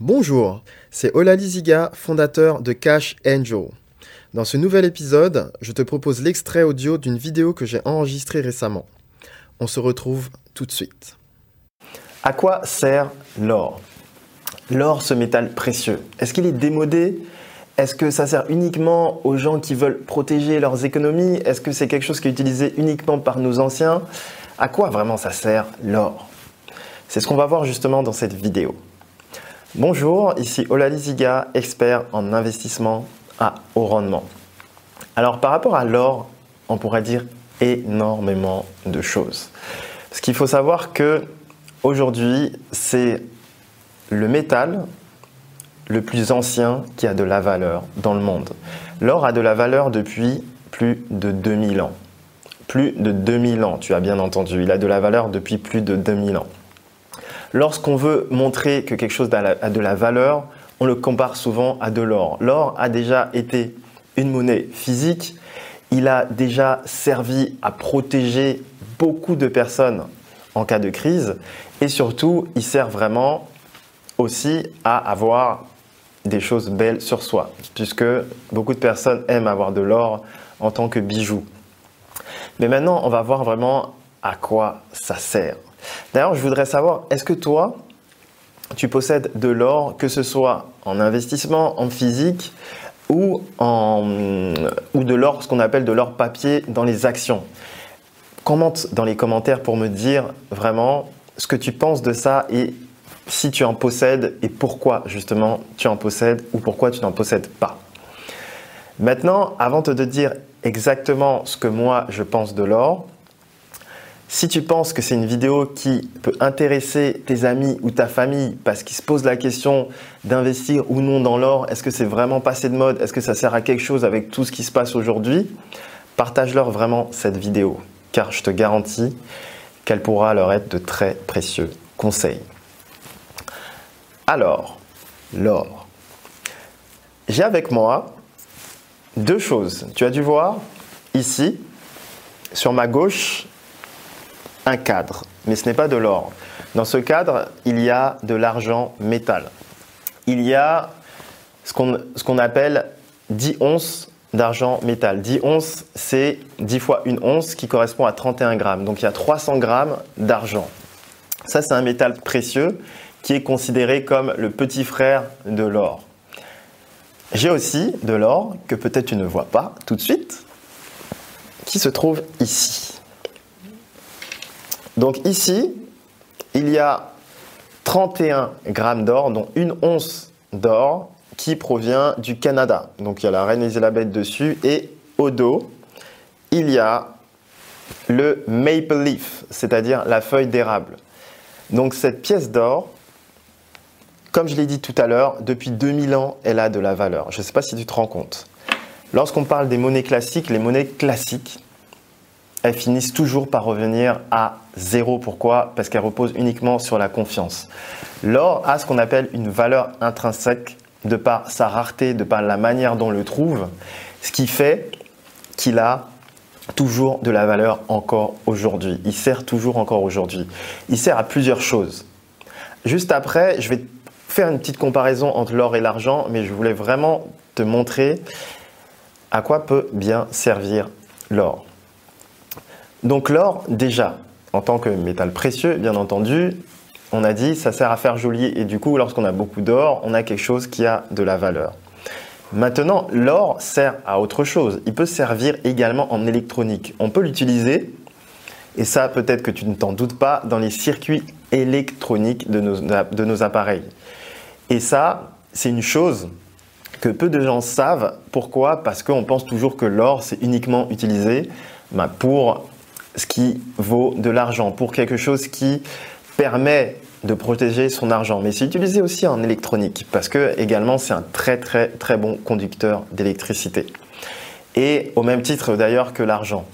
Bonjour, c'est Olali Ziga, fondateur de Cash Angel. Dans ce nouvel épisode, je te propose l'extrait audio d'une vidéo que j'ai enregistrée récemment. On se retrouve tout de suite. À quoi sert l'or? L'or, ce métal précieux, est-ce qu'il est démodé? Est-ce que ça sert uniquement aux gens qui veulent protéger leurs économies? Est-ce que c'est quelque chose qui est utilisé uniquement par nos anciens? À quoi vraiment ça sert l'or? C'est ce qu'on va voir justement dans cette vidéo. Bonjour, ici Olali Ziga, expert en investissement à haut rendement. Alors par rapport à l'or, on pourrait dire énormément de choses. Ce qu'il faut savoir que aujourd'hui, c'est le métal le plus ancien qui a de la valeur dans le monde. L'or a de la valeur depuis plus de 2000 ans. Plus de 2000 ans, tu as bien entendu. Il a de la valeur depuis plus de 2000 ans. Lorsqu'on veut montrer que quelque chose a de la valeur, on le compare souvent à de l'or. L'or a déjà été une monnaie physique. Il a déjà servi à protéger beaucoup de personnes en cas de crise. Et surtout, il sert vraiment aussi à avoir des choses belles sur soi, puisque beaucoup de personnes aiment avoir de l'or en tant que bijou. Mais maintenant, on va voir vraiment à quoi ça sert. D'ailleurs, je voudrais savoir, est-ce que toi, tu possèdes de l'or, que ce soit en investissement, en physique, ou, en, ou de l'or, ce qu'on appelle de l'or papier dans les actions? Commente dans les commentaires pour me dire vraiment ce que tu penses de ça et si tu en possèdes et pourquoi justement tu en possèdes ou pourquoi tu n'en possèdes pas. Maintenant, avant de te dire exactement ce que moi je pense de l'or, si tu penses que c'est une vidéo qui peut intéresser tes amis ou ta famille parce qu'ils se posent la question d'investir ou non dans l'or, est-ce que c'est vraiment passé de mode, est-ce que ça sert à quelque chose avec tout ce qui se passe aujourd'hui, partage-leur vraiment cette vidéo car je te garantis qu'elle pourra leur être de très précieux conseils. Alors, l'or. J'ai avec moi deux choses. Tu as dû voir ici, sur ma gauche, un cadre, mais ce n'est pas de l'or. Dans ce cadre, il y a de l'argent métal. Il y a ce qu'on appelle 10 onces d'argent métal. 10 onces, c'est 10 fois une once qui correspond à 31 grammes. Donc il y a 300 grammes d'argent. Ça, c'est un métal précieux qui est considéré comme le petit frère de l'or. J'ai aussi de l'or que peut-être tu ne vois pas tout de suite, qui se trouve ici. Donc ici, il y a 31 grammes d'or, dont une once d'or qui provient du Canada. Donc il y a la reine Elisabeth dessus et au dos, il y a le maple leaf, c'est-à-dire la feuille d'érable. Donc cette pièce d'or, comme je l'ai dit tout à l'heure, depuis 2000 ans, elle a de la valeur. Je ne sais pas si tu te rends compte. Lorsqu'on parle des monnaies classiques, les monnaies classiques, elles finissent toujours par revenir à zéro. Pourquoi? Parce qu'elles reposent uniquement sur la confiance. L'or a ce qu'on appelle une valeur intrinsèque de par sa rareté, de par la manière dont on le trouve, ce qui fait qu'il a toujours de la valeur encore aujourd'hui. Il sert toujours encore aujourd'hui. Il sert à plusieurs choses. Juste après, je vais faire une petite comparaison entre l'or et l'argent, mais je voulais vraiment te montrer à quoi peut bien servir l'or. Donc l'or, déjà, en tant que métal précieux, bien entendu, on a dit ça sert à faire joli et du coup, lorsqu'on a beaucoup d'or, on a quelque chose qui a de la valeur. Maintenant, l'or sert à autre chose. Il peut servir également en électronique. On peut l'utiliser, et ça peut-être que tu ne t'en doutes pas, dans les circuits électroniques de nos, appareils. Et ça, c'est une chose que peu de gens savent. Pourquoi? Parce qu'on pense toujours que l'or, c'est uniquement utilisé bah, pour ce qui vaut de l'argent, pour quelque chose qui permet de protéger son argent. Mais c'est utilisé aussi en électronique parce que également c'est un très très très bon conducteur d'électricité. Et au même titre d'ailleurs que l'argent.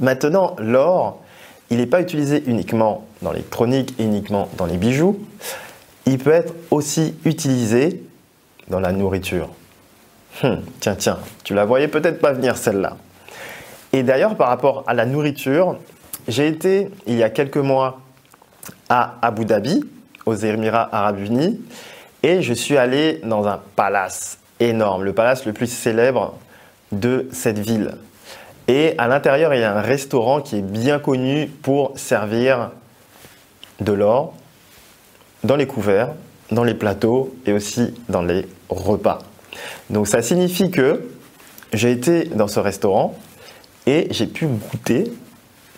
Maintenant, l'or, il n'est pas utilisé uniquement dans l'électronique et uniquement dans les bijoux. Il peut être aussi utilisé dans la nourriture. Hum, tiens, tiens, tu la voyais peut-être pas venir celle-là. Et d'ailleurs, par rapport à la nourriture, j'ai été il y a quelques mois à Abu Dhabi, aux Émirats Arabes Unis, Et je suis allé dans un palace énorme, le palace le plus célèbre de cette ville. Et à l'intérieur, il y a un restaurant qui est bien connu pour servir de l'or dans les couverts, dans les plateaux et aussi dans les repas. Donc ça signifie que j'ai été dans ce restaurant et j'ai pu goûter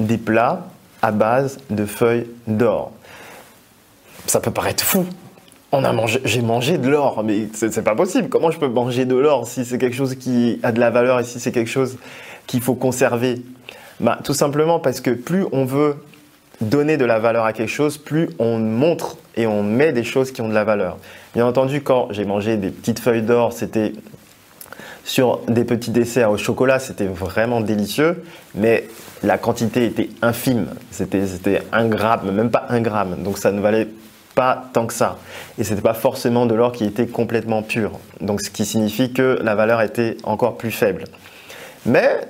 des plats à base de feuilles d'or. Ça peut paraître fou. On a mangé, j'ai mangé de l'or, mais c'est pas possible. Comment je peux manger de l'or si c'est quelque chose qui a de la valeur et si c'est quelque chose qu'il faut conserver? Bah, Tout simplement parce que plus on veut donner de la valeur à quelque chose, plus on montre et on met des choses qui ont de la valeur. Bien entendu, quand j'ai mangé des petites feuilles d'or, c'était sur des petits desserts au chocolat, c'était vraiment délicieux, mais la quantité était infime. C'était un gramme, même pas un gramme. Donc ça ne valait pas tant que ça. Et c'était pas forcément de l'or qui était complètement pur. Donc ce qui signifie que la valeur était encore plus faible. Mais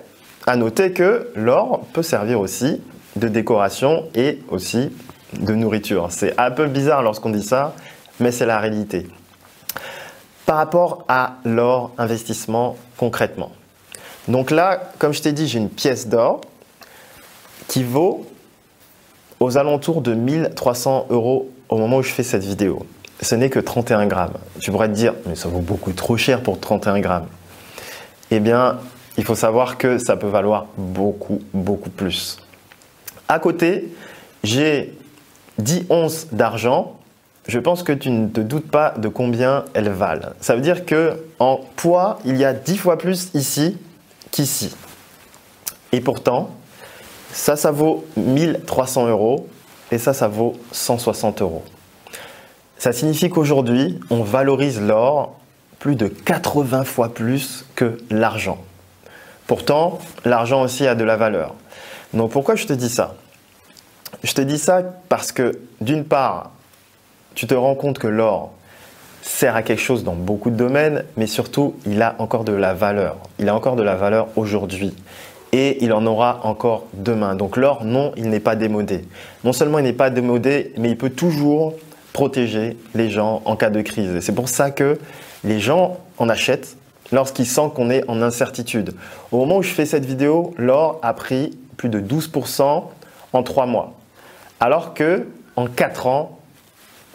à noter que l'or peut servir aussi de décoration et aussi de nourriture. C'est un peu bizarre lorsqu'on dit ça, mais c'est la réalité. Par rapport à l'or investissement concrètement. Donc là, comme je t'ai dit, j'ai une pièce d'or qui vaut aux alentours de 1300 euros au moment où je fais cette vidéo. Ce n'est que 31 grammes. Tu pourrais te dire, mais ça vaut beaucoup trop cher pour 31 grammes. Eh bien, il faut savoir que ça peut valoir beaucoup, beaucoup plus. À côté, j'ai 10 onces d'argent. Je pense que tu ne te doutes pas de combien elles valent. Ça veut dire que en poids, il y a 10 fois plus ici qu'ici. Et pourtant, ça, ça vaut 1300 euros et ça, ça vaut 160 euros. Ça signifie qu'aujourd'hui, on valorise l'or plus de 80 fois plus que l'argent. Pourtant, l'argent aussi a de la valeur. Donc pourquoi je te dis ça? Je te dis ça parce que d'une part, tu te rends compte que l'or sert à quelque chose dans beaucoup de domaines, mais surtout, il a encore de la valeur. Il a encore de la valeur aujourd'hui. Et il en aura encore demain. Donc l'or, non, il n'est pas démodé. Non seulement il n'est pas démodé, mais il peut toujours protéger les gens en cas de crise. C'est pour ça que les gens en achètent lorsqu'ils sentent qu'on est en incertitude. Au moment où je fais cette vidéo, l'or a pris plus de 12% en 3 mois. Alors que en 4 ans,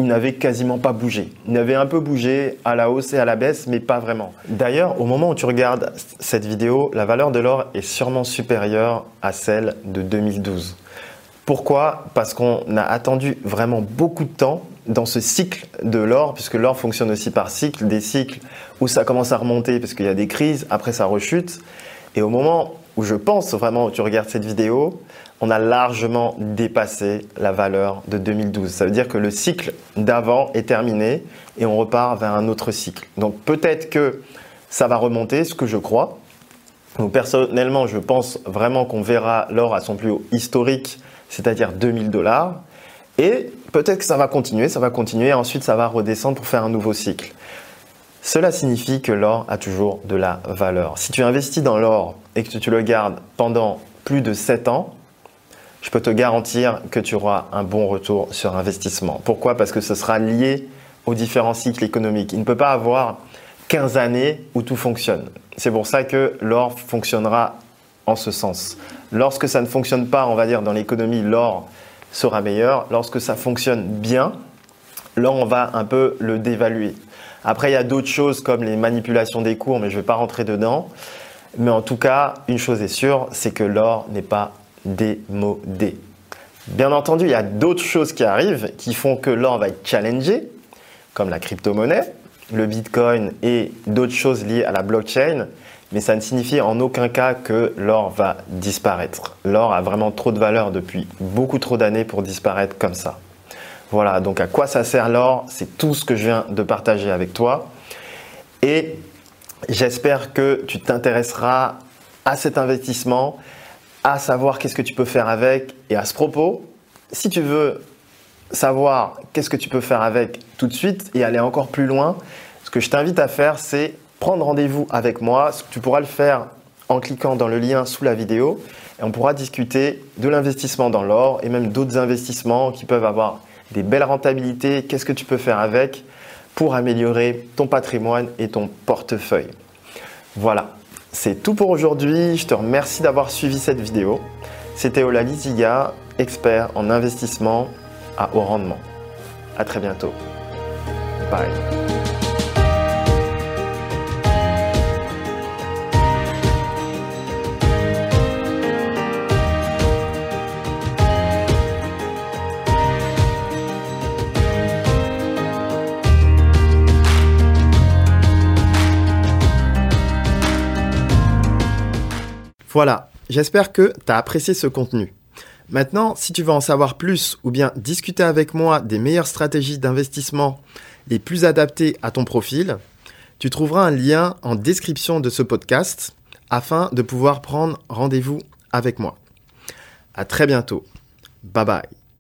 n'avait quasiment pas bougé. Il avait un peu bougé à la hausse et à la baisse, mais pas vraiment. D'ailleurs, au moment où tu regardes cette vidéo, la valeur de l'or est sûrement supérieure à celle de 2012. Pourquoi? Parce qu'on a attendu vraiment beaucoup de temps dans ce cycle de l'or, puisque l'or fonctionne aussi par cycle, des cycles où ça commence à remonter parce qu'il y a des crises, après ça rechute. Et au moment où je pense vraiment, tu regardes cette vidéo, on a largement dépassé la valeur de 2012. Ça veut dire que le cycle d'avant est terminé et on repart vers un autre cycle. Donc peut-être que ça va remonter, ce que je crois. Personnellement, je pense vraiment qu'on verra l'or à son plus haut historique, c'est-à-dire 2000 dollars. Et peut-être que ça va continuer, ça va continuer, et ensuite ça va redescendre pour faire un nouveau cycle. Cela signifie que l'or a toujours de la valeur. Si tu investis dans l'or et que tu le gardes pendant plus de 7 ans, je peux te garantir que tu auras un bon retour sur investissement. Pourquoi? Parce que ce sera lié aux différents cycles économiques. Il ne peut pas avoir 15 années où tout fonctionne. C'est pour ça que l'or fonctionnera en ce sens. Lorsque ça ne fonctionne pas, on va dire, dans l'économie, l'or sera meilleur. Lorsque ça fonctionne bien, l'or, on va un peu le dévaluer. Après, il y a d'autres choses comme les manipulations des cours, mais je ne vais pas rentrer dedans. Mais en tout cas, une chose est sûre, c'est que l'or n'est pas démodé. Bien entendu, il y a d'autres choses qui arrivent qui font que l'or va être challengé, comme la crypto-monnaie, le bitcoin et d'autres choses liées à la blockchain, mais ça ne signifie en aucun cas que l'or va disparaître. L'or a vraiment trop de valeur depuis beaucoup trop d'années pour disparaître comme ça. Voilà, donc à quoi ça sert l'or C'est tout ce que je viens de partager avec toi. Et j'espère que tu t'intéresseras à cet investissement à savoir qu'est-ce que tu peux faire avec. Et à ce propos, si tu veux savoir qu'est-ce que tu peux faire avec tout de suite et aller encore plus loin, ce que je t'invite à faire, c'est prendre rendez-vous avec moi. Tu pourras le faire en cliquant dans le lien sous la vidéo et on pourra discuter de l'investissement dans l'or et même d'autres investissements qui peuvent avoir des belles rentabilités. Qu'est-ce que tu peux faire avec pour améliorer ton patrimoine et ton portefeuille. Voilà, c'est tout pour aujourd'hui. Je te remercie d'avoir suivi cette vidéo. C'était Ola Liziga, expert en investissement à haut rendement. À très bientôt. Bye. Voilà, j'espère que tu as apprécié ce contenu. Maintenant, si tu veux en savoir plus ou bien discuter avec moi des meilleures stratégies d'investissement les plus adaptées à ton profil, tu trouveras un lien en description de ce podcast afin de pouvoir prendre rendez-vous avec moi. À très bientôt. Bye bye.